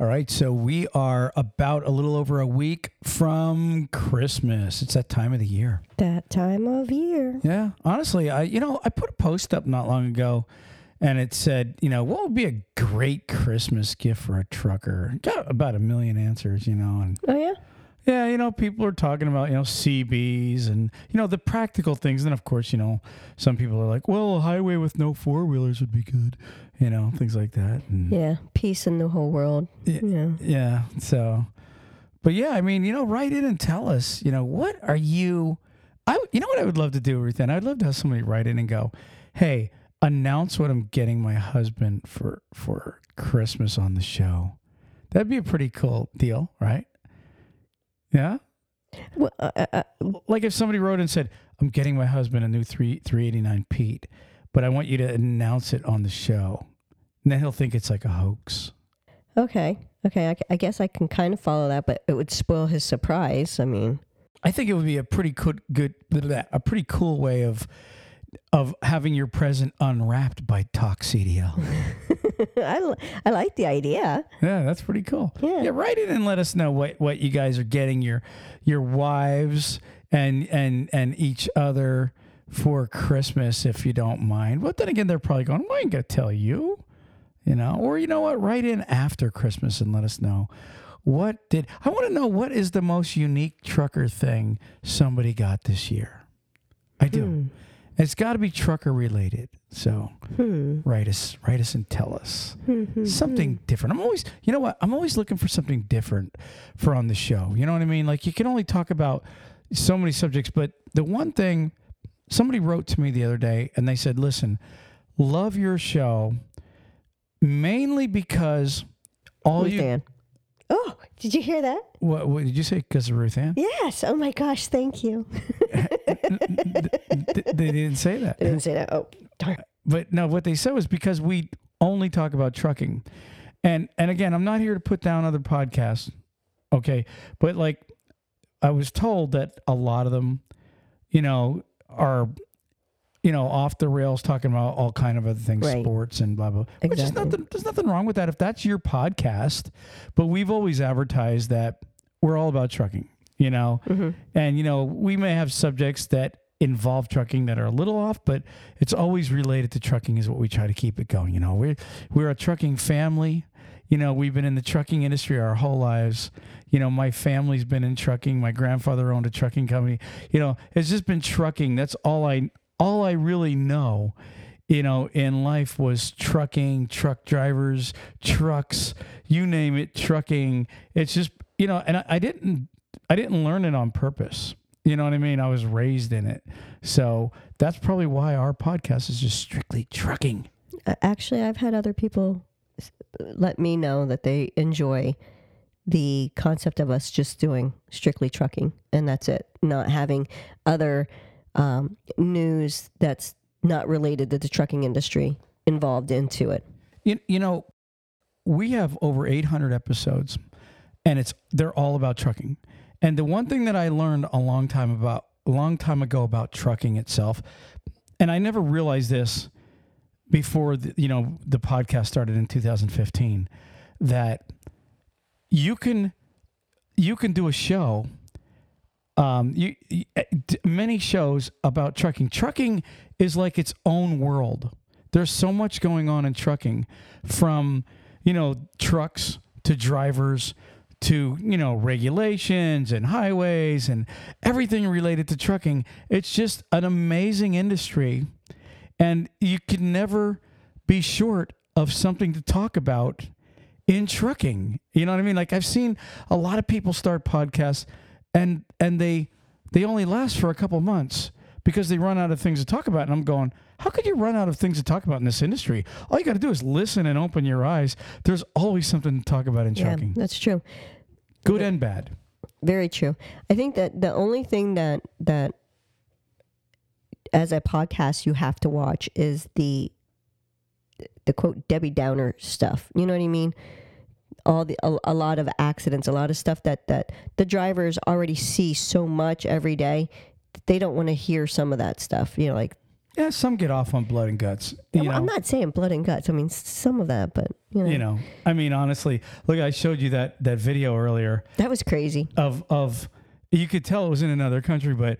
All right, so we are about a little over a week from Christmas. It's that time of the year. That time of year. Yeah, honestly, I you know I put a post up not long ago, and it said, you know, what would be a great Christmas gift for a trucker? Got about a million answers, you know, and Oh yeah. Yeah, you know, people are talking about you know CBs and you know the practical things, and of course, you know, some people are like, well, a highway with no four wheelers would be good, you know, things like that. And, Yeah. Peace in the whole world. Yeah. Yeah. Yeah. So, but yeah, I mean, you know, write in and tell us, you know, what are you? I, you know, what I would love to do, Ruth, and I'd love to have somebody write in and go, "Hey, announce what I'm getting my husband for for Christmas on the show." That'd be a pretty cool deal, right? Yeah. Well, uh, uh, uh, Like if somebody wrote and said, "I'm getting my husband a new three three eighty nine Pete, but I want you to announce it on the show," and then he'll think it's like a hoax. okay. Okay. I, I guess I can kind of follow that, but it would spoil his surprise. I mean, I think it would be a pretty good, good, a pretty cool way of of having your present unwrapped by Talk CDL. I, li- I like the idea. yeah, that's pretty cool. Yeah. yeah, write it and let us know what, what you guys are getting your your wives and and and each other for Christmas, if you don't mind. But then again, they're probably going, "I ain't gonna tell you," you know. Or you know what? Write in after Christmas and let us know what did. I want to know what is the most unique trucker thing somebody got this year. I do. Hmm. It's got to be trucker related. So Hmm. write us, write us, and tell us Hmm, hmm, something different. I'm always, you know what? I'm always looking for something different for on the show. You know what I mean? Like you can only talk about so many subjects, but the one thing somebody wrote to me the other day and they said, "Listen, love your show mainly because all Ruth you Ann. Oh, did you hear that? what, what did you say? Because of Ruth Ann? Yes. Oh my gosh. Thank you. Th- they didn't say that. I didn't say that. Oh, darn. but no, what they said was because we only talk about trucking, and and again, I'm not here to put down other podcasts, okay? But like, I was told that a lot of them, you know, are, you know, off the rails talking about all kind of other things, Right. sports and blah blah. Which is Exactly. nothing. There's nothing wrong with that if that's your podcast. But we've always advertised that we're all about trucking, you know, Mhm. and, you know, we may have subjects that involve trucking that are a little off, but it's always related to trucking is what we try to keep it going. You know, we're, we're a trucking family. You know, we've been in the trucking industry our whole lives. You know, my family's been in trucking. My grandfather owned a trucking company. You know, it's just been trucking. That's all I, all I really know, you know, in life was trucking, truck drivers, trucks, you name it, trucking. It's just, you know, and I, I didn't I didn't learn it on purpose. You know what I mean? I was raised in it. So that's probably why our podcast is just strictly trucking. Uh, Actually, I've had other people let me know that they enjoy the concept of us just doing strictly trucking, and that's it. Not having other um, news that's not related to the trucking industry involved into it. You, you know, we have over 800 episodes and it's they're all about trucking. And the one thing that I learned a long time about a long time ago about trucking itself, and I never realized this before the, you know the podcast started in 2015 that you can you can do a show um you, you many shows about trucking. Trucking is like its own world. There's so much going on in trucking from you know trucks to drivers to you know regulations and highways and everything related to trucking. It's just an amazing industry and you can never be short of something to talk about in trucking. You know what i mean? Like i've seen a lot of people start podcasts and and they they only last for a couple months because they run out of things to talk about and i'm going how could you run out of things to talk about in this industry? All you got to do is listen and open your eyes. There's always something to talk about in Yeah, trucking. that's true. Good and bad Very true. I think that the only thing that that as a podcast you have to watch is the the quote Debbie Downer stuff. You know what I mean? All the a, a lot of accidents, a lot of stuff that that the drivers already see so much every day. They don't want to hear some of that stuff. You know, like Yeah, some get off on blood and guts. You I'm, know, I'm not saying blood and guts. I mean some of that, but you know, you know. I mean, honestly, look, I showed you that that video earlier that was crazy. of of you could tell it was in another country, but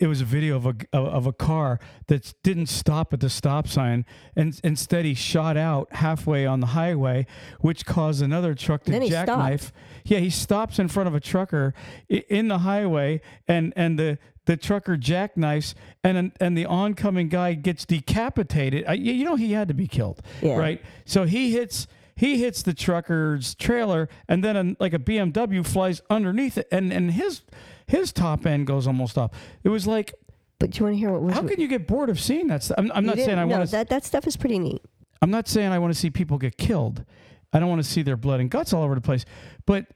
it was a video of a of, of a car that didn't stop at the stop sign, and instead he shot out halfway on the highway, which caused another truck to jackknife. Yeah, he stops in front of a trucker in the highway, and and the the trucker jackknifes, and and the oncoming guy gets decapitated. I, you know he had to be killed, Yeah. right? So he hits he hits the trucker's trailer and then a, like a BMW flies underneath it and and his his top end goes almost off. It was like But do you want to hear what was? how can you get bored of seeing that stuff? I'm, I'm not saying I no, want to that that stuff is pretty neat. I'm not saying I want to see people get killed. I don't want to see their blood and guts all over the place. But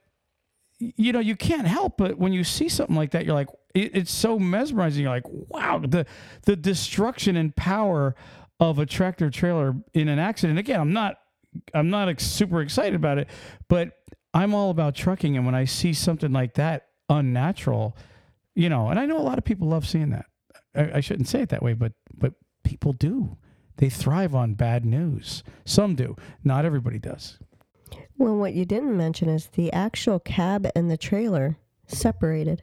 you know, you can't help but when you see something like that, you're like, it, it's so mesmerizing. You're like, wow, the the destruction and power of a tractor trailer in an accident. Again, I'm not I'm not ex- super excited about it, but I'm all about trucking. And when I see something like that unnatural, you know, and I know a lot of people love seeing that. I, I shouldn't say it that way, but but people do. They thrive on bad news. Some do. Not everybody does. Well, what you didn't mention is the actual cab and the trailer separated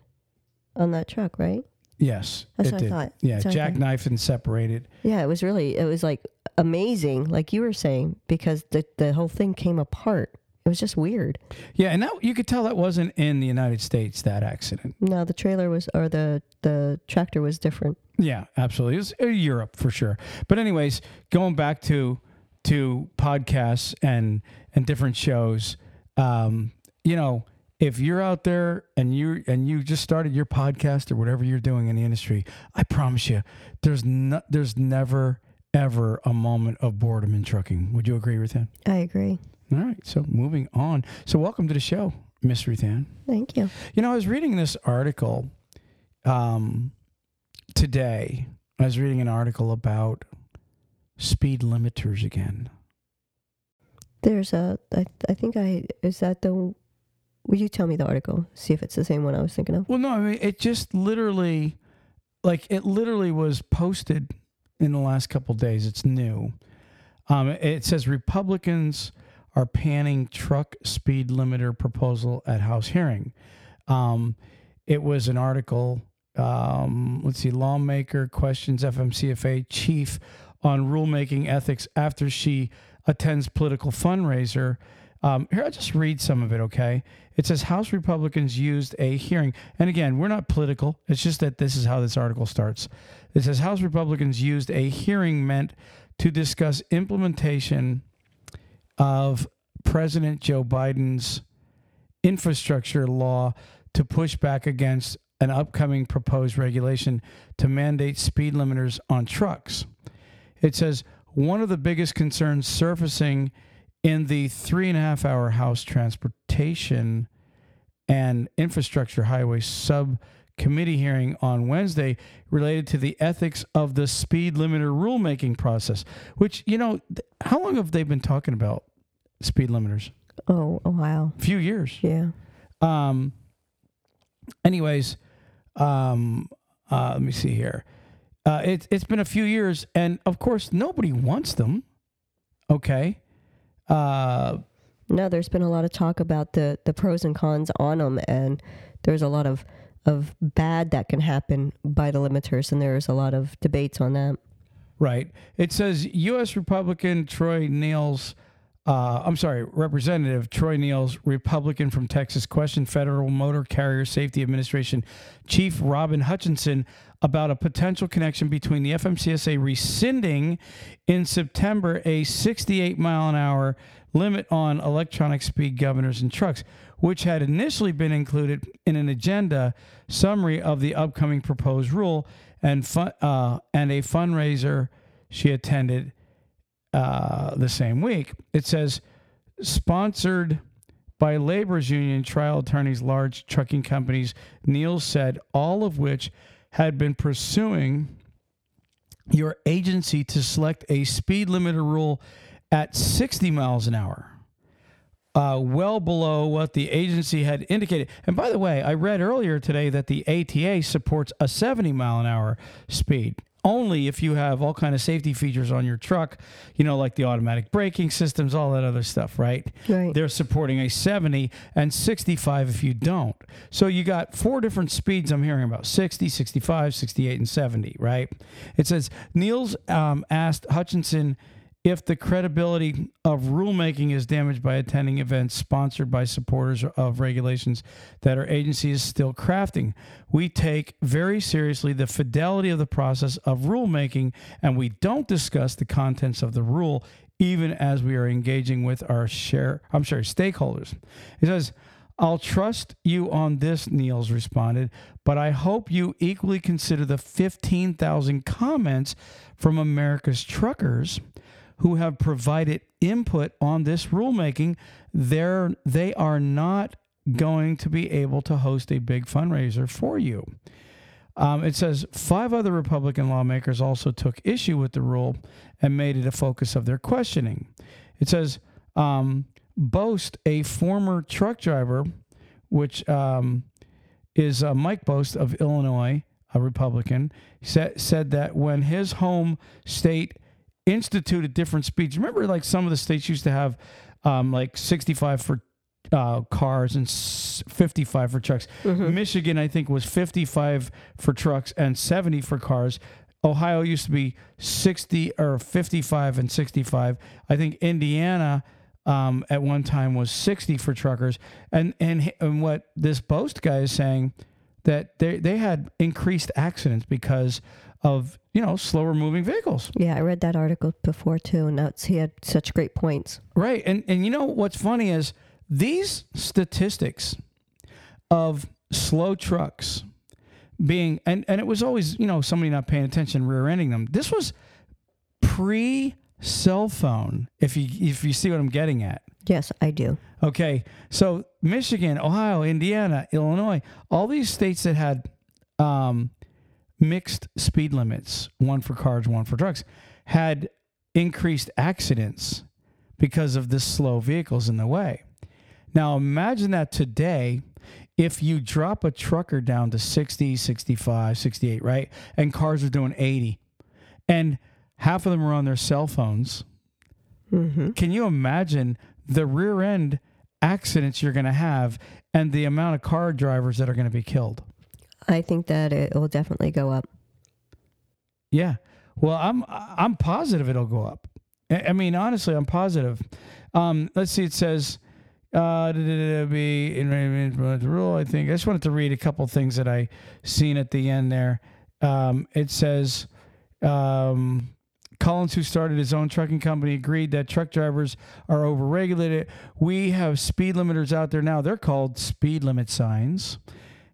on that truck, right? Yes, That's what I thought. Yeah, That's what I thought. jackknifed and separated. Yeah, it was really it was like amazing, like you were saying, because the the whole thing came apart. It was just weird. Yeah, and that you could tell that wasn't in the United States. That accident. No, the trailer was or the the tractor was different. Yeah, absolutely. It was uh, Europe for sure. But anyways, going back to to podcasts and and different shows, um, you know, if you're out there and you and you just started your podcast or whatever you're doing in the industry, I promise you, there's no, there's never ever a moment of boredom in trucking. Would you agree with that? I agree. All right. So moving on. So welcome to the show, Miss Ruthann. Thank you. You know, I was reading this article um, today. I was reading an article about speed limiters again. There's a I I think I is that the will you tell me the article? See if it's the same one I was thinking of. Well, no, I mean, it just literally, like, it literally was posted in the last couple days. It's new. Um, it says Republicans are panning truck speed limiter proposal at House hearing. Um, it was an article. Um, let's see, lawmaker questions FMCSA chief on rulemaking ethics after she attends political fundraiser. Um, here, I'll just read some of it, okay? It says House Republicans used a hearing. And again, we're not political. It's just that this is how this article starts. It says House Republicans used a hearing meant to discuss implementation of President Joe Biden's infrastructure law to push back against an upcoming proposed regulation to mandate speed limiters on trucks. It says one of the biggest concerns surfacing in the three and a half hour House Transportation and Infrastructure Highway Subcommittee hearing on Wednesday related to the ethics of the speed limiter rulemaking process, which, you know, th- how long have they been talking about speed limiters? Oh, oh wow. A few years. Yeah. Um, anyways, um, uh, let me see here. Uh, it, it's been a few years, and of course, nobody wants them. Okay. Uh, No, there's been a lot of talk about the the pros and cons on them, and there's a lot of of bad that can happen by the limiters, and there's a lot of debates on that. right. It says U.S. Republican Troy Nehls. Uh, I'm sorry, Representative Troy Nehls, Republican from Texas, questioned Federal Motor Carrier Safety Administration Chief Robin Hutcheson about a potential connection between the FMCSA rescinding in September a 68 mile an hour limit on electronic speed governors and trucks, which had initially been included in an agenda summary of the upcoming proposed rule and uh, and a fundraiser she attended uh, the same week. It says sponsored by labor's union trial attorneys, large trucking companies. Neil said all of which had been pursuing your agency to select a speed limiter rule at 60 miles an hour. Uh, well below what the agency had indicated. And by the way, I read earlier today that the ATA supports a 70 mile an hour speed only if you have all kind of safety features on your truck, you know, like the automatic braking systems, all that other stuff, right? Right. They're supporting a 70 and 65 if you don't. So you got four different speeds I'm hearing about 60, 65, 68, and 70, right? It says Nehls um, asked Hutcheson if the credibility of rulemaking is damaged by attending events sponsored by supporters of regulations that our agency is still crafting. We take very seriously the fidelity of the process of rulemaking and we don't discuss the contents of the rule even as we are engaging with our share I'm sorry stakeholders. He says I'll trust you on this, Nehls responded, but I hope you equally consider the 15,000 comments from America's truckers who have provided input on this rulemaking, they're, they are not going to be able to host a big fundraiser for you. Um, it says five other Republican lawmakers also took issue with the rule and made it a focus of their questioning. It says um, Bost, a former truck driver, which um, is uh, Mike Bost of Illinois, a Republican, said, said that when his home state instituted different speeds. Remember, like some of the states used to have um, like 65 for uh, cars and 55 for trucks. Mm-hmm. Michigan, I think, was 55 for trucks and 70 for cars. Ohio used to be 60 or 55 and 65. I think Indiana um, at one time was 60 for truckers. And, and and what this Bost guy is saying that they they had increased accidents because of you know slower moving vehicles. Yeah, I read that article before too, and that's he had such great points. Right, and and you know what's funny is these statistics of slow trucks being and and it was always you know somebody not paying attention rear-ending them. This was pre cell phone. If you if you see what I'm getting at. Yes, I do. Okay, so Michigan, Ohio, Indiana, Illinois, all these states that had um, mixed speed limits, one for cars, one for trucks, had increased accidents because of the slow vehicles in the way. Now imagine that today if you drop a trucker down to 60, 65, 68, right? And cars are doing 80 and half of them are on their cell phones. Mm-hmm. Can you imagine the rear end accidents you're going to have and the amount of car drivers that are going to be killed? I think that it will definitely go up. Yeah. Well, I'm I'm positive it'll go up. I mean, honestly, I'm positive. Um, let's see. It says uh, be in rule. I think I just wanted to read a couple things that I seen at the end there. Um, it says. Um, Collins, who started his own trucking company, agreed that truck drivers are overregulated. We have speed limiters out there now. They're called speed limit signs.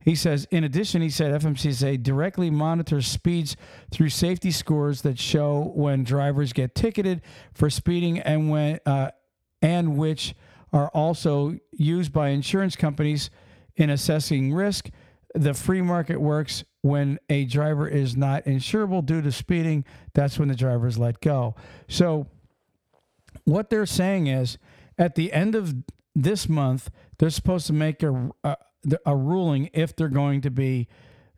He says, in addition, he said FMCSA directly monitors speeds through safety scores that show when drivers get ticketed for speeding and when uh, and which are also used by insurance companies in assessing risk. The free market works when a driver is not insurable due to speeding. That's when the driver is let go. So, what they're saying is, at the end of this month, they're supposed to make a, a a ruling if they're going to be,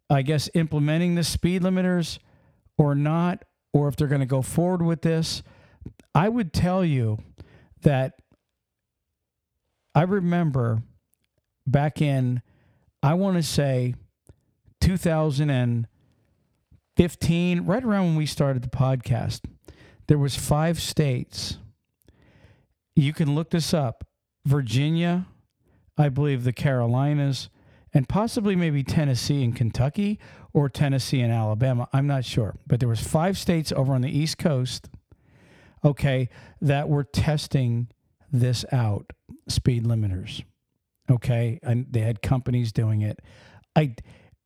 I guess, implementing the speed limiters or not, or if they're going to go forward with this. I would tell you that I remember back in, I want to say 2015, right around when we started the podcast, there was five states. You can look this up. Virginia, I believe the Carolinas, and possibly maybe Tennessee and Kentucky or Tennessee and Alabama. I'm not sure. But there was five states over on the East Coast, okay, that were testing this out, speed limiters. Okay. And they had companies doing it. I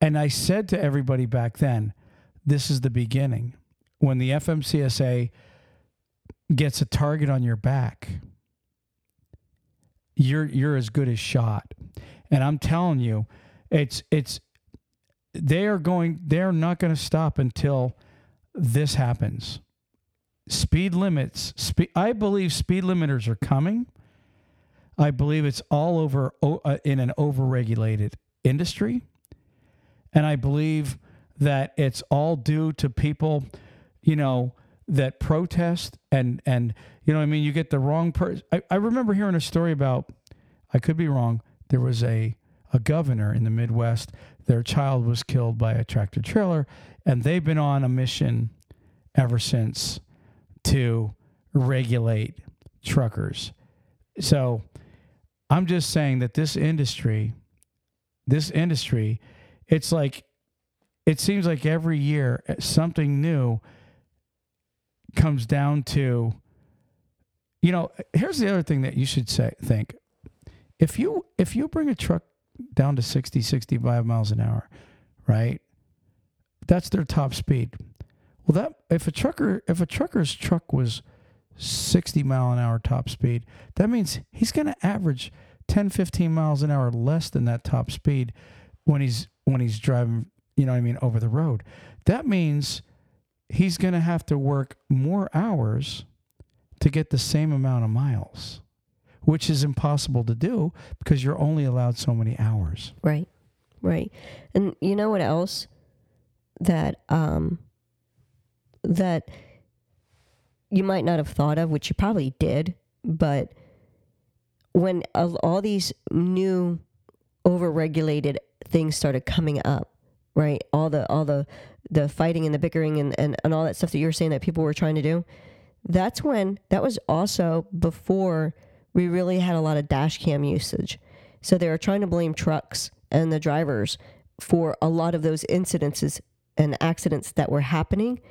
and I said to everybody back then, this is the beginning. When the FMCSA gets a target on your back, you're you're as good as shot. And I'm telling you, it's it's they are going they're not going to stop until this happens. Speed limits, spe- I believe speed limiters are coming. I believe it's all over uh, in an overregulated industry. And I believe that it's all due to people, you know, that protest and and you know what I mean you get the wrong person. I, I remember hearing a story about I could be wrong. There was a a governor in the Midwest. Their child was killed by a tractor trailer, and they've been on a mission ever since to regulate truckers. So I'm just saying that this industry, this industry, it's like it seems like every year uh, something new comes down to you know here's the other thing that you should say think. If you if you bring a truck down to 60 65 miles an hour right that's their top speed. Well that if a trucker if a trucker's truck was 60 mile an hour top speed that means he's going to average 10 15 miles an hour less than that top speed when he's when he's driving you know what i mean over the road. That means he's going to have to work more hours to get the same amount of miles, which is impossible to do because you're only allowed so many hours. Right. Right. And you know what else that um that you might not have thought of, which you probably did, but when all these new overregulated things started coming up, right? All the all the the fighting and the bickering and, and, and all that stuff that you were saying that people were trying to do, that's when that was also before we really had a lot of dash cam usage. So they were trying to blame trucks and the drivers for a lot of those incidences and accidents that were happening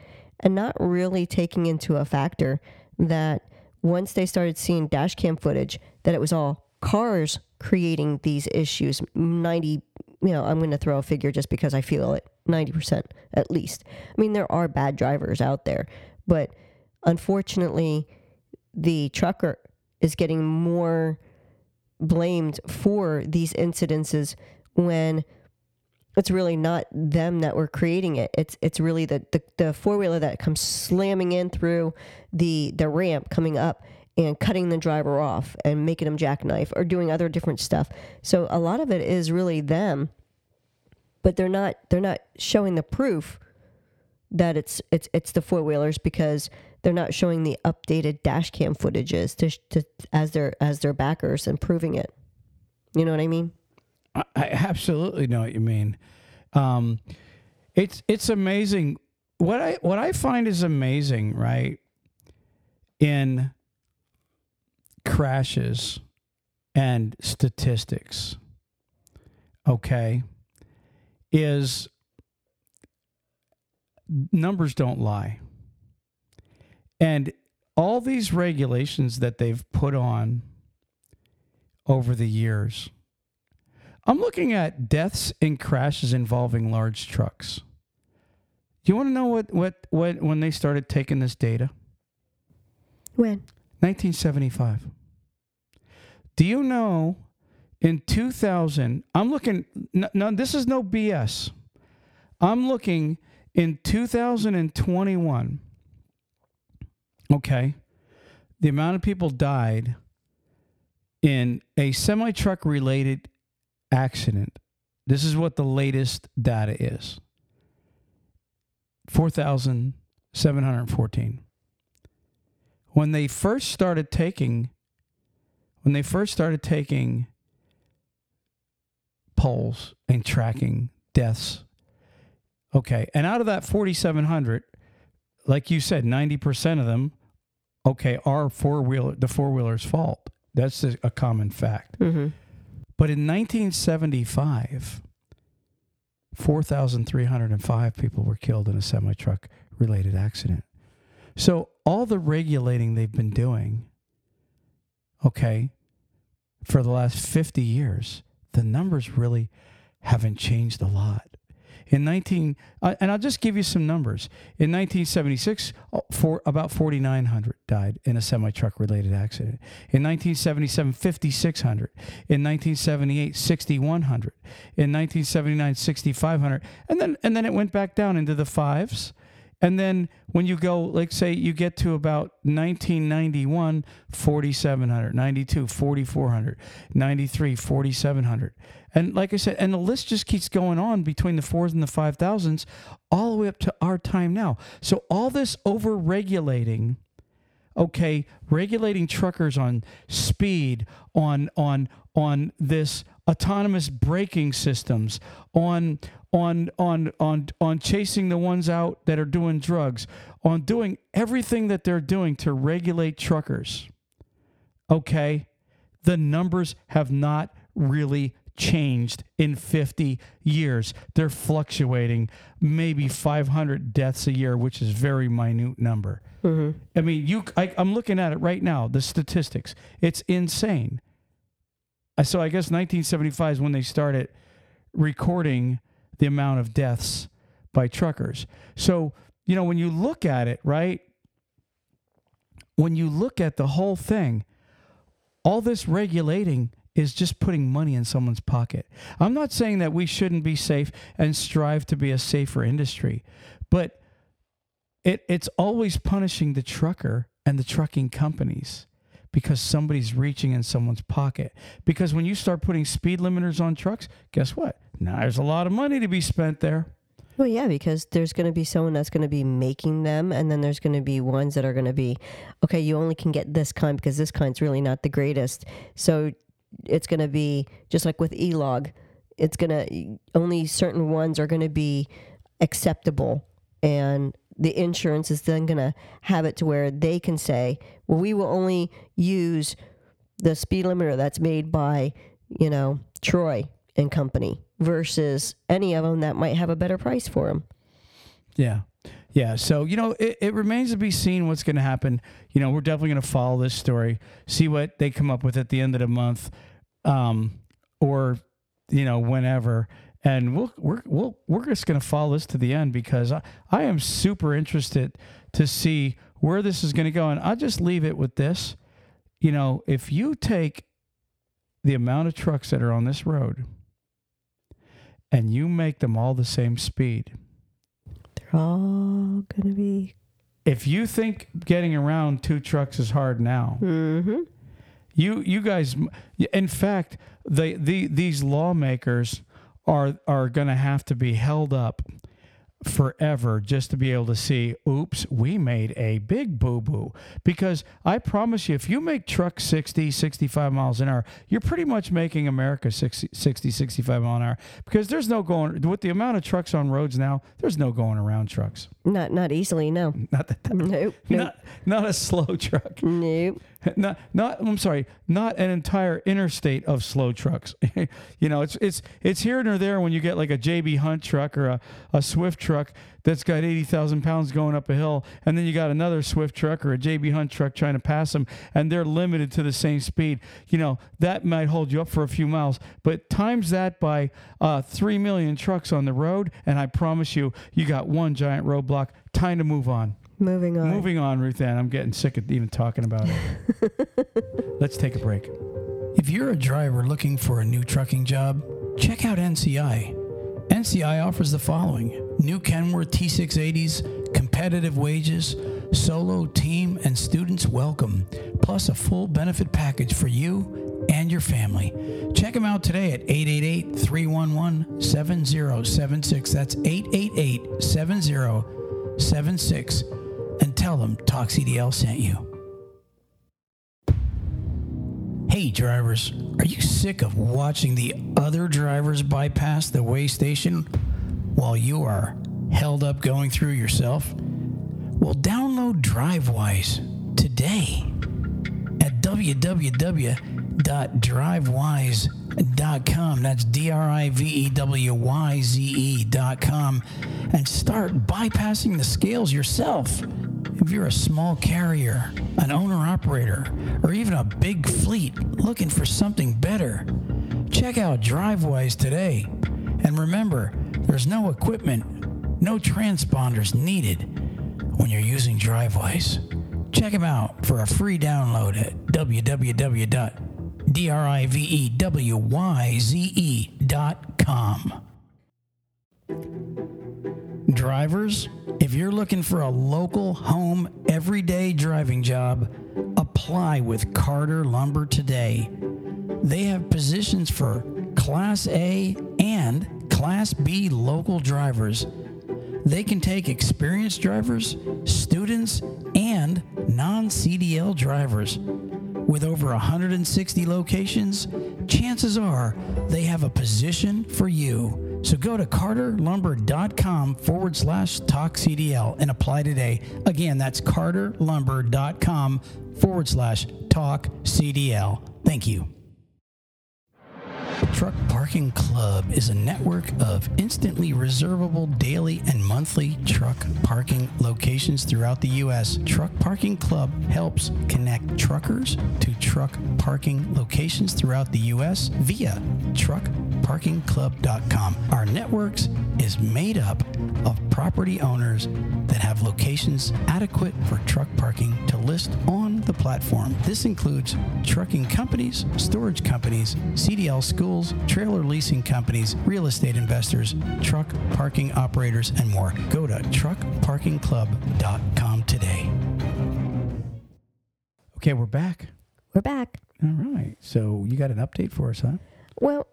and not really taking into a factor that once they started seeing dash cam footage that it was all cars creating these issues 90 you know i'm going to throw a figure just because i feel it 90% at least. I mean, there are bad drivers out there, but unfortunately, the trucker is getting more blamed for these incidences when it's really not them that were creating it. It's it's really the, the, the four wheeler that comes slamming in through the the ramp coming up and cutting the driver off and making them jackknife or doing other different stuff. So a lot of it is really them but they're not they're not showing the proof that it's it's it's the four wheelers because they're not showing the updated dash cam footages to, to as their as their backers and proving it. You know what I mean? I, I absolutely know what you mean. Um, it's it's amazing what I what I find is amazing, right? In crashes and statistics. Okay is numbers don't lie. And all these regulations that they've put on over the years, I'm looking at deaths and crashes involving large trucks. Do you want to know what, what, what when they started taking this data? When? 1975. Do you know in 2000, I'm looking, no, no, this is no BS. I'm looking in 2021, okay, the amount of people died in a semi truck related accident. This is what the latest data is 4,714. When they first started taking, when they first started taking polls and tracking deaths. Okay. And out of that 4,700, like you said, 90% of them, okay, are four wheeler, the four wheeler's fault. That's a, a common fact. Mm-hmm. But in 1975, 4,305 people were killed in a semi truck related accident. So all the regulating they've been doing, okay, for the last 50 years the numbers really haven't changed a lot. In 19, uh, and I'll just give you some numbers. In 1976, uh, for about 4,900 died in a semi truck related accident. In 1977, 5,600. In 1978, 6,100. In 1979, 6,500. And then, and then it went back down into the fives. And then when you go, like say you get to about 1991, 4,700, 92, 4,400, 93, 4,700. And like I said, and the list just keeps going on between the fours and the 5,000s all the way up to our time now. So all this over regulating, okay, regulating truckers on speed, on, on, on this autonomous braking systems, on on on on on chasing the ones out that are doing drugs, on doing everything that they're doing to regulate truckers. Okay? The numbers have not really changed in 50 years. They're fluctuating maybe 500 deaths a year, which is very minute number. Mm-hmm. I mean, you I, I'm looking at it right now, the statistics. It's insane. So I guess 1975 is when they started recording the amount of deaths by truckers. So, you know, when you look at it, right? When you look at the whole thing, all this regulating is just putting money in someone's pocket. I'm not saying that we shouldn't be safe and strive to be a safer industry, but it, it's always punishing the trucker and the trucking companies because somebody's reaching in someone's pocket. Because when you start putting speed limiters on trucks, guess what? Now there's a lot of money to be spent there. Well, yeah, because there's going to be someone that's going to be making them, and then there's going to be ones that are going to be, okay, you only can get this kind because this kind's really not the greatest. So it's going to be just like with E-log, it's going to only certain ones are going to be acceptable, and the insurance is then going to have it to where they can say, well, we will only use the speed limiter that's made by, you know, Troy and company versus any of them that might have a better price for them. Yeah. Yeah. So, you know, it, it remains to be seen what's going to happen. You know, we're definitely going to follow this story, see what they come up with at the end of the month um, or, you know, whenever. And we'll, we're, we'll, we're just going to follow this to the end because I, I am super interested to see where this is going to go. And I'll just leave it with this. You know, if you take the amount of trucks that are on this road and you make them all the same speed, All going to be. if you think getting around two trucks is hard now, Mm-hmm. you you guys, in fact, the the these lawmakers are are going to have to be held up forever just to be able to see oops we made a big boo boo because i promise you if you make trucks 60 65 miles an hour you're pretty much making america 60 60 65 mile an hour because there's no going with the amount of trucks on roads now there's no going around trucks Not not easily. No. not that, Nope. Nope. not not a slow truck nope. not not I'm sorry, not an entire interstate of slow trucks. you know, it's it's it's here and there when you get like a JB Hunt truck or a, a Swift truck that's got eighty thousand pounds going up a hill, and then you got another Swift truck or a JB Hunt truck trying to pass them, and they're limited to the same speed. You know, that might hold you up for a few miles, but times that by uh, three million trucks on the road, and I promise you, you got one giant roadblock. Time to move on. Moving on. Moving on, Ruth Ann. I'm getting sick of even talking about it. Let's take a break. If you're a driver looking for a new trucking job, check out NCI. NCI offers the following new Kenworth T680s, competitive wages, solo, team, and students welcome, plus a full benefit package for you and your family. Check them out today at 888 311 7076. That's 888 7076 and tell them Talk CDL sent you. Hey drivers, are you sick of watching the other drivers bypass the weigh station while you are held up going through yourself? Well, download Drivewyze today at www.drivewyze.com. That's D R I V E W Y Z E.com and start bypassing the scales yourself. If you're a small carrier, an owner operator, or even a big fleet looking for something better, check out Drivewyze today. And remember, there's no equipment, no transponders needed when you're using Drivewyze. Check them out for a free download at www.drivewyze.com. drivers? If you're looking for a local, home, everyday driving job, apply with Carter Lumber today. They have positions for Class A and Class B local drivers. They can take experienced drivers, students, and non CDL drivers. With over 160 locations, chances are they have a position for you. So go to carterlumber.com forward slash talk CDL and apply today. Again, that's carterlumber.com forward slash talk CDL. Thank you. Truck Parking Club is a network of instantly reservable daily and monthly truck parking locations throughout the U.S. Truck Parking Club helps connect truckers to truck parking locations throughout the U.S. via truckparkingclub.com. Our networks is made up of property owners that have locations adequate for truck parking to list on the platform. This includes trucking companies, storage companies, CDL schools, trailer leasing companies, real estate investors, truck parking operators, and more. Go to truckparkingclub.com today. Okay, we're back. We're back. All right. So you got an update for us, huh? Well,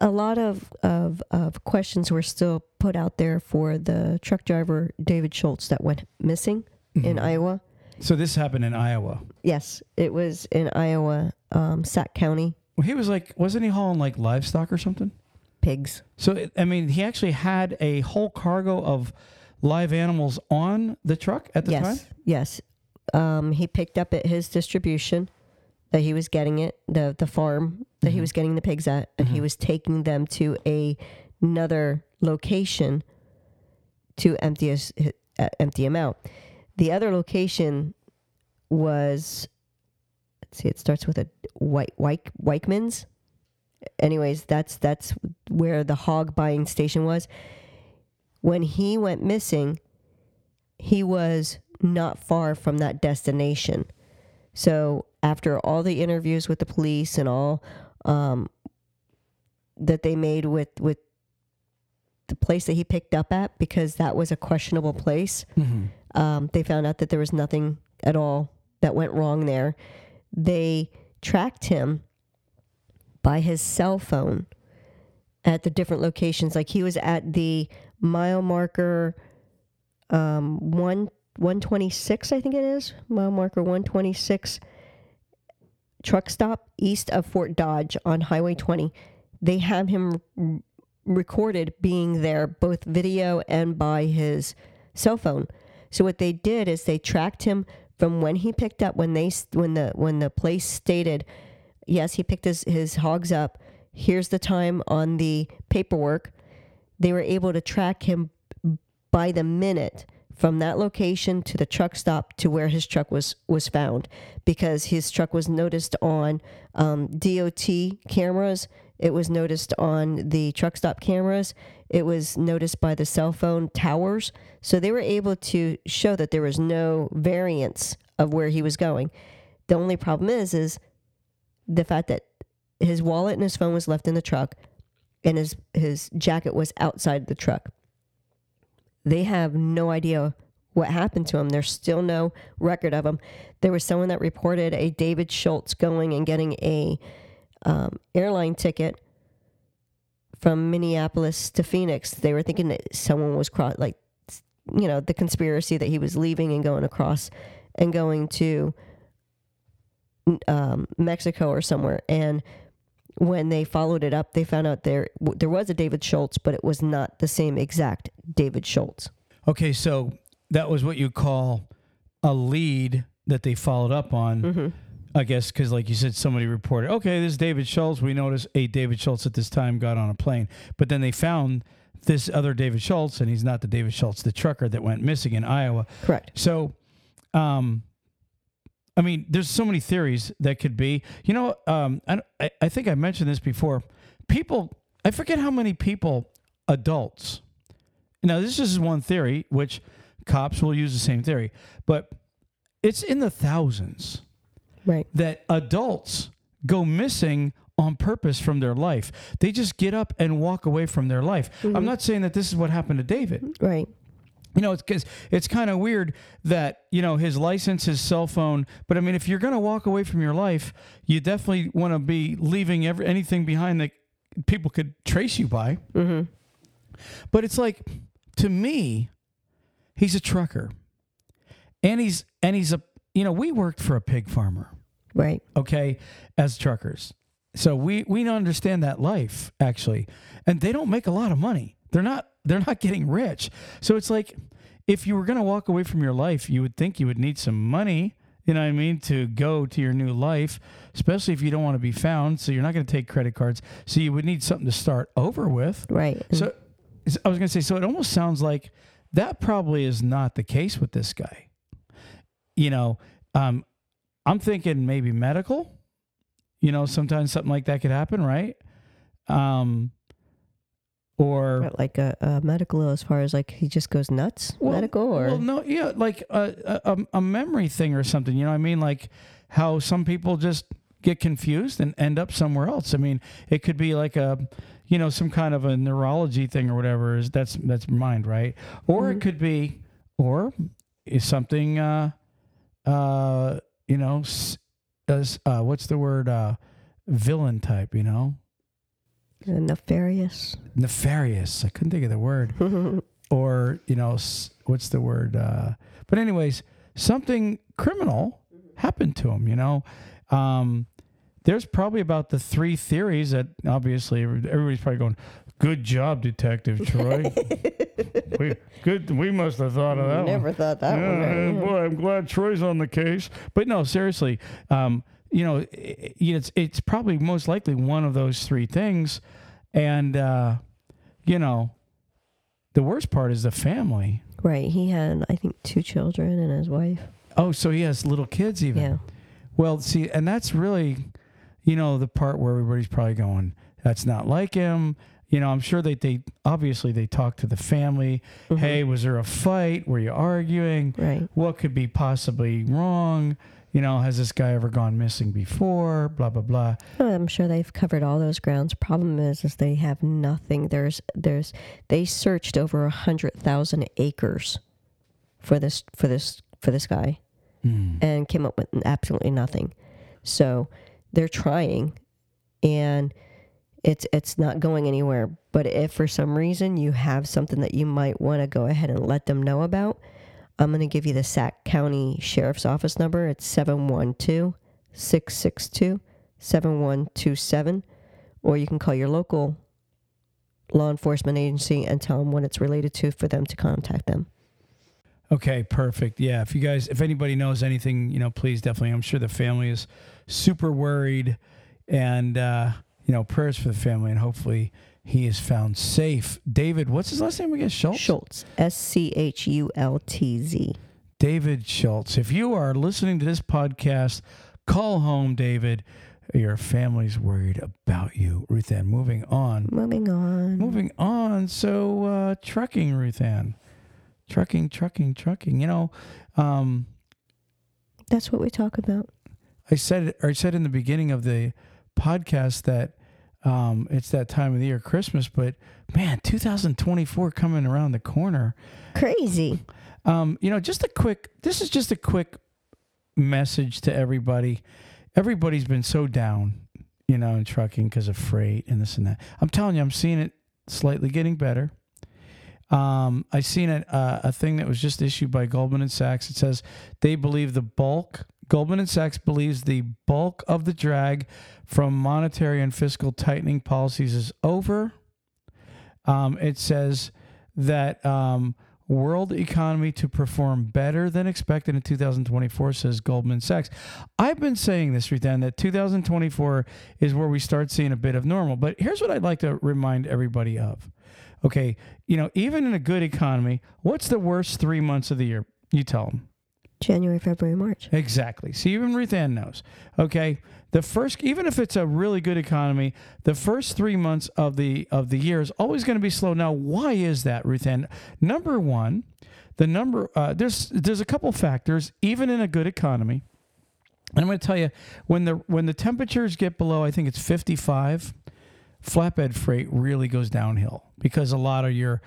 a lot of, of, of questions were still put out there for the truck driver David Schultz that went missing in Iowa. So this happened in Iowa. Yes, it was in Iowa, um, Sac County. Well, he was like, wasn't he hauling like livestock or something? Pigs. So I mean, he actually had a whole cargo of live animals on the truck at the yes, time. yes. Um, he picked up at his distribution that he was getting it, the the farm that he was getting the pigs at, and he was taking them to a another location to empty us uh, empty them out. The other location was see, it starts with a white white Weichman's. Anyways, that's that's where the hog buying station was. When he went missing, he was not far from that destination. So after all the interviews with the police and all um, that they made with with the place that he picked up at, because that was a questionable place, um, they found out that there was nothing at all that went wrong there. They tracked him by his cell phone at the different locations. Like he was at the mile marker um, one one twenty six, I think it is mile marker one twenty six truck stop east of Fort Dodge on Highway twenty. They have him r- recorded being there, both video and by his cell phone. So what they did is they tracked him from when he picked up when they when the when the place stated yes he picked his his hogs up here's the time on the paperwork. They were able to track him by the minute from that location to the truck stop to where his truck was was found because his truck was noticed on um, DOT cameras. It was noticed on the truck stop cameras it was noticed by the cell phone towers so they were able to show that there was no variance of where he was going the only problem is is the fact that his wallet and his phone was left in the truck and his his jacket was outside the truck. They have no idea what happened to him. There's still no record of him. There was someone that reported a David Schultz going and getting a um, airline ticket from Minneapolis to Phoenix. They were thinking that someone was cross, like, you know, the conspiracy that he was leaving and going across and going to um, Mexico or somewhere. And when they followed it up, they found out there there was a David Schultz, but it was not the same exact David Schultz. Okay, so that was what you call a lead that they followed up on. I guess because, like you said, somebody reported, okay, this is David Schultz. We noticed a David Schultz at this time got on a plane, but then they found this other David Schultz, and he's not the David Schultz, the trucker that went missing in Iowa. Correct. So, um, I mean, there's so many theories that could be. You know, um, I, I- I think I mentioned this before. People, I forget how many people, adults. Now, this is one theory, which cops will use the same theory, but it's in the thousands Right. that adults go missing on purpose from their life. They just get up and walk away from their life. I'm not saying that this is what happened to David. Right. You know, it's because it's kind of weird that you know his license, his cell phone. But I mean, if you're going to walk away from your life, you definitely want to be leaving every, anything behind that people could trace you by. Mm-hmm. But it's like, to me, he's a trucker, and he's and he's a you know we worked for a pig farmer, Right. okay, as truckers, so we we understand that life actually, and they don't make a lot of money. They're not they're not getting rich. So it's like if you were going to walk away from your life, you would think you would need some money. You know what I mean? To go to your new life, especially if you don't want to be found. So you're not going to take credit cards. So you would need something to start over with. Right. So I was going to say, so it almost sounds like that probably is not the case with this guy. You know, um, I'm thinking maybe medical. You know, sometimes something like that could happen, right? Um, or like a, a medical as far as like he just goes nuts Well- medical or well, no, yeah, like a, a a memory thing or something. You know, what I mean, like how some people just get confused and end up somewhere else. I mean, it could be like a, you know, some kind of a neurology thing or whatever. Is that's that's mind, right? Or it could be, or is something, uh, uh, you know, uh, what's the word, uh, villain type. You know, nefarious. nefarious. I couldn't think of the word. or you know what's the word uh but anyways something criminal happened to him you know um there's probably about the three theories that obviously everybody's probably going good job detective troy we good we must have thought of that one Never thought that one. yeah, Right? boy, I'm glad Troy's on the case. But no, seriously, um, you know, it's it's probably most likely one of those three things, and uh, you know, the worst part is the family. Right. He had, I think, two children and his wife. Oh, so he has little kids even. Yeah. Well, see, and that's really, you know, the part where everybody's probably going, "That's not like him." You know, I'm sure that they obviously they talk to the family. Mm-hmm. Hey, was there a fight? Were you arguing? Right. what could be possibly wrong? You know, has this guy ever gone missing before? Blah blah blah. Well, I'm sure they've covered all those grounds. Problem is, is they have nothing. There's, there's, they searched over a hundred thousand acres for this, for this, for this guy, hmm. and came up with absolutely nothing. So they're trying, and it's it's not going anywhere. But if for some reason you have something that you might want to go ahead and let them know about, I'm going to give you the Sac County Sheriff's Office number. It's 712 662 7127. Or you can call your local law enforcement agency and tell them what it's related to for them to contact them. Okay, perfect. Yeah, if you guys, if anybody knows anything, you know, please definitely. I'm sure the family is super worried, and uh, you know, prayers for the family, and hopefully he is found safe. David, what's his last name again? Schultz. Schultz. S C H U L T Z. David Schultz. If you are listening to this podcast, call home, David. Your family's worried about you, Ruth Ann. Moving on. Moving on. Moving on. So, uh, trucking, Ruth Ann. Trucking, trucking, trucking. You know, um, That's what we talk about. I said, or I said in the beginning of the podcast that um, it's that time of the year, Christmas, but man, 2024 coming around the corner. Crazy. Um, you know, just a quick, this is just a quick message to everybody. Everybody's been so down, you know, in trucking because of freight and this and that. I'm telling you, I'm seeing it slightly getting better. Um, I seen it, uh, a thing that was just issued by Goldman and Sachs. It says they believe the bulk, Goldman Sachs believes the bulk of the drag from monetary and fiscal tightening policies is over. Um, it says that um, world economy to perform better than expected in 2024, says Goldman Sachs. I've been saying this, Ruth Ann, that 2024 is where we start seeing a bit of normal. But here's what I'd like to remind everybody of. Okay, you know, even in a good economy, what's the worst three months of the year? You tell them. January, February, March. Exactly. See, even Ruth Ann knows. Okay, the first, even if it's a really good economy, the first three months of the of the year is always going to be slow. Now, why is that, Ruth Ann? Number one, the number uh, there's there's a couple factors. Even in a good economy, And I'm going to tell you when the when the temperatures get below, I think it's 55, flatbed freight really goes downhill because a lot of your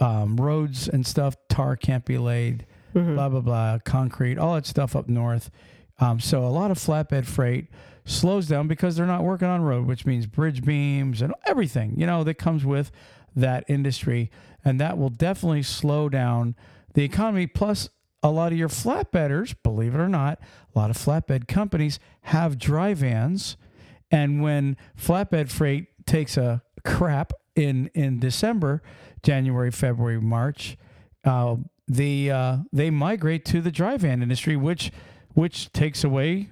um, roads and stuff, tar can't be laid, blah blah blah, concrete, all that stuff up north. Um, so a lot of flatbed freight slows down because they're not working on road, which means bridge beams and everything you know that comes with that industry, and that will definitely slow down the economy. Plus, a lot of your flatbedders, believe it or not, a lot of flatbed companies have dry vans, and when flatbed freight takes a crap in in December, January, February, March, uh, the uh, they migrate to the dry van industry, which which takes away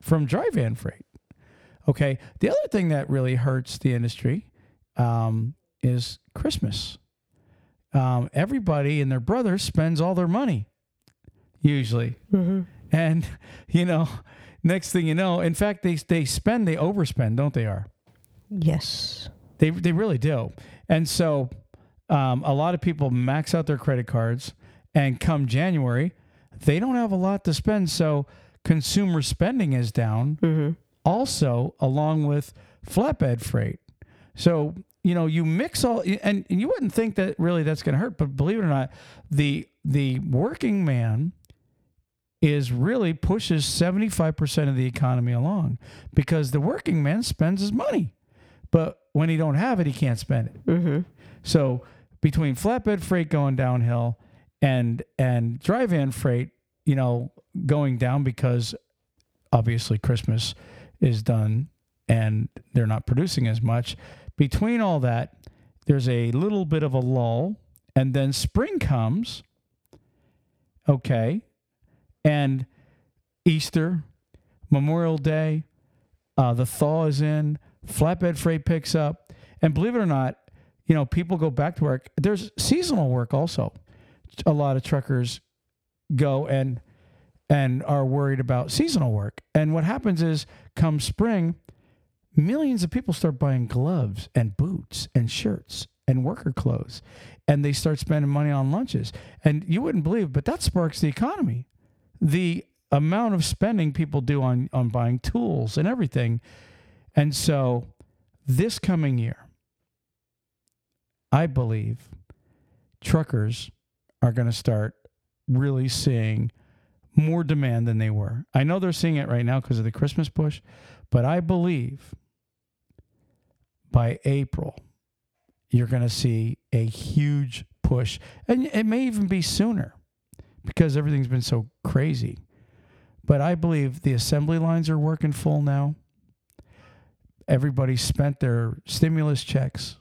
from dry van freight. Okay, the other thing that really hurts the industry um, is Christmas. Um, everybody and their brother spends all their money, usually, and you know, next thing you know, in fact, they they spend, they overspend, don't they? Are Yes. they they really do. And so um, a lot of people max out their credit cards, and come January, they don't have a lot to spend. So consumer spending is down. Mm-hmm. Also, along with flatbed freight. So you know you mix all, and, and you wouldn't think that really that's going to hurt, but believe it or not, the the working man is really pushes 75% of the economy along because the working man spends his money but when he don't have it he can't spend it Mm-hmm. so between flatbed freight going downhill and and dry van freight, you know, going down because obviously Christmas is done and they're not producing as much. Between all that, there's a little bit of a lull and then spring comes. Okay. And Easter, Memorial Day, uh, the thaw is in, flatbed freight picks up. And believe it or not, you know, people go back to work. There's seasonal work also. A lot of truckers go and and are worried about seasonal work. And what happens is come spring, millions of people start buying gloves and boots and shirts and worker clothes and they start spending money on lunches. And you wouldn't believe, but that sparks the economy. The amount of spending people do on on buying tools and everything. And so this coming year, I believe truckers are going to start really seeing more demand than they were. I know they're seeing it right now because of the Christmas push, but I believe by April, you're going to see a huge push. And it may even be sooner because everything's been so crazy. But I believe the assembly lines are working full now. Everybody spent their stimulus checks.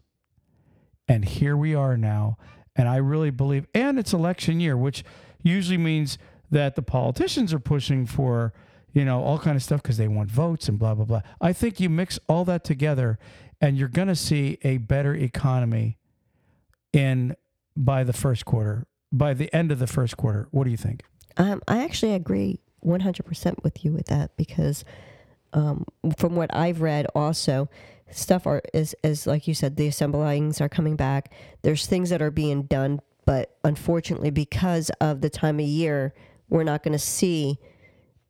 And here we are now. And I really believe, and it's election year, which usually means that the politicians are pushing for, you know, all kind of stuff because they want votes and blah, blah, blah. I think you mix all that together and you're going to see a better economy in by the first quarter, by the end of the first quarter. What do you think? Um, I actually agree 100% with you with that because um, from what I've read also, stuff are, is, is like you said, the assemblings are coming back. There's things that are being done, but unfortunately, because of the time of year, we're not going to see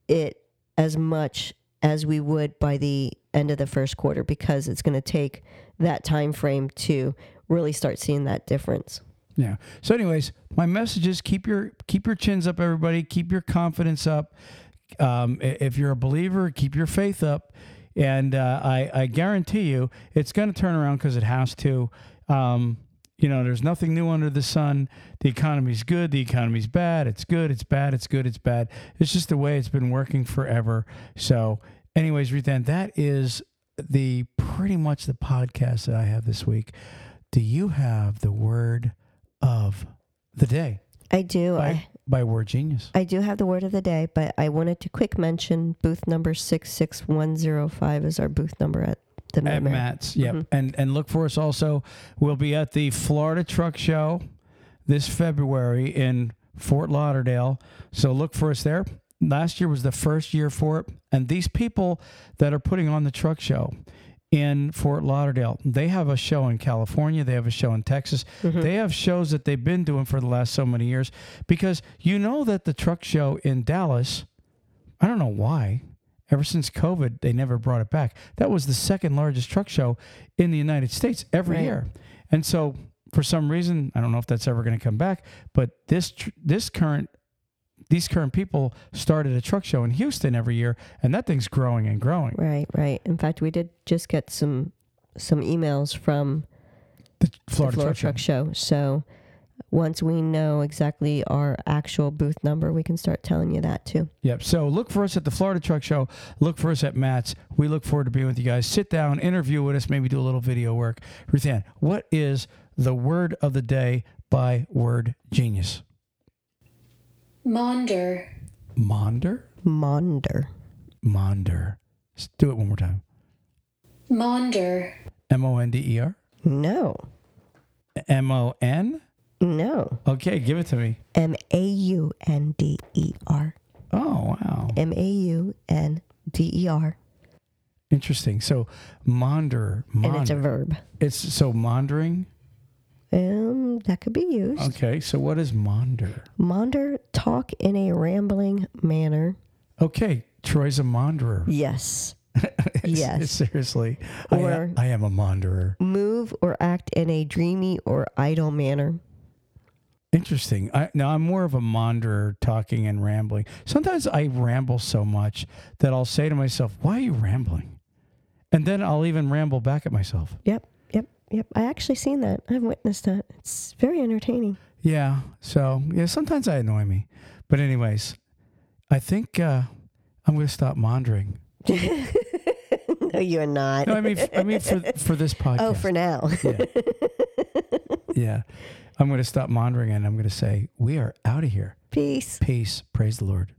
it as much as we would by the end of the first quarter because it's going to take that time frame to really start seeing that difference. Yeah. So, anyways, my message is keep your keep your chins up, everybody. Keep your confidence up. Um, if you're a believer, keep your faith up, and uh, I, I guarantee you, it's going to turn around because it has to. Um, you know, there's nothing new under the sun. The economy's good. The economy's bad. It's good. It's bad. It's good. It's bad. It's just the way it's been working forever. So, anyways, Ruthann, that is the pretty much the podcast that I have this week. Do you have the word of the day I do. by, by Word Genius? I do have the word of the day, but I wanted to quick mention booth number 66105 is our booth number at the At Mid-America. MATS, yep. Mm-hmm. And and look for us also. We'll be at the Florida Truck Show this February in Fort Lauderdale. So look for us there. Last year was the first year for it. And these people that are putting on the truck show in Fort Lauderdale, they have a show in California, they have a show in Texas. Mm-hmm. They have shows that they've been doing for the last so many years because you know that the truck show in Dallas, I don't know why. Ever since COVID, they never brought it back. That was the second largest truck show in the United States every Right. year. And so, for some reason, I don't know if that's ever going to come back, but this tr- this current these current people started a truck show in Houston every year, and that thing's growing and growing. Right, right. In fact, we did just get some some emails from The the Florida, Florida Truck, Truck Show. Show. So once we know exactly our actual booth number, we can start telling you that too. Yep. So look for us at the Florida Truck Show. Look for us at MATS. We look forward to being with you guys. Sit down, interview with us, maybe do a little video work. Ruth Ann, what is the word of the day by Word Genius? Maunder. Monder? Monder. Monder. Let's do it one more time. Maunder. M O N D E R? No, M O N? no. Okay, give it to me. M A U N D E R. Oh, wow. M A U N D E R. Interesting. So, monder. And it's a verb. It's so mondering. Um, that could be used. Okay, so what is monder? Monder, talk in a rambling manner. Okay, Troy's a monderer. Yes. Yes. Seriously. Or- I am a monderer. Move or act in a dreamy or idle manner. Interesting. I, now I'm more of a monderer, talking and rambling. Sometimes I ramble so much that I'll say to myself, "Why are you rambling?" And then I'll even ramble back at myself. Yep, yep. I actually seen that. I've witnessed that. It's very entertaining. Yeah. So yeah, sometimes I annoy me, but anyways, I think uh, I'm going to stop mondering. no, you're not. No, I mean, I mean for for this podcast. oh, for now. yeah. yeah. I'm going to stop mondering and I'm going to say we are out of here. Peace. Peace. Praise the Lord.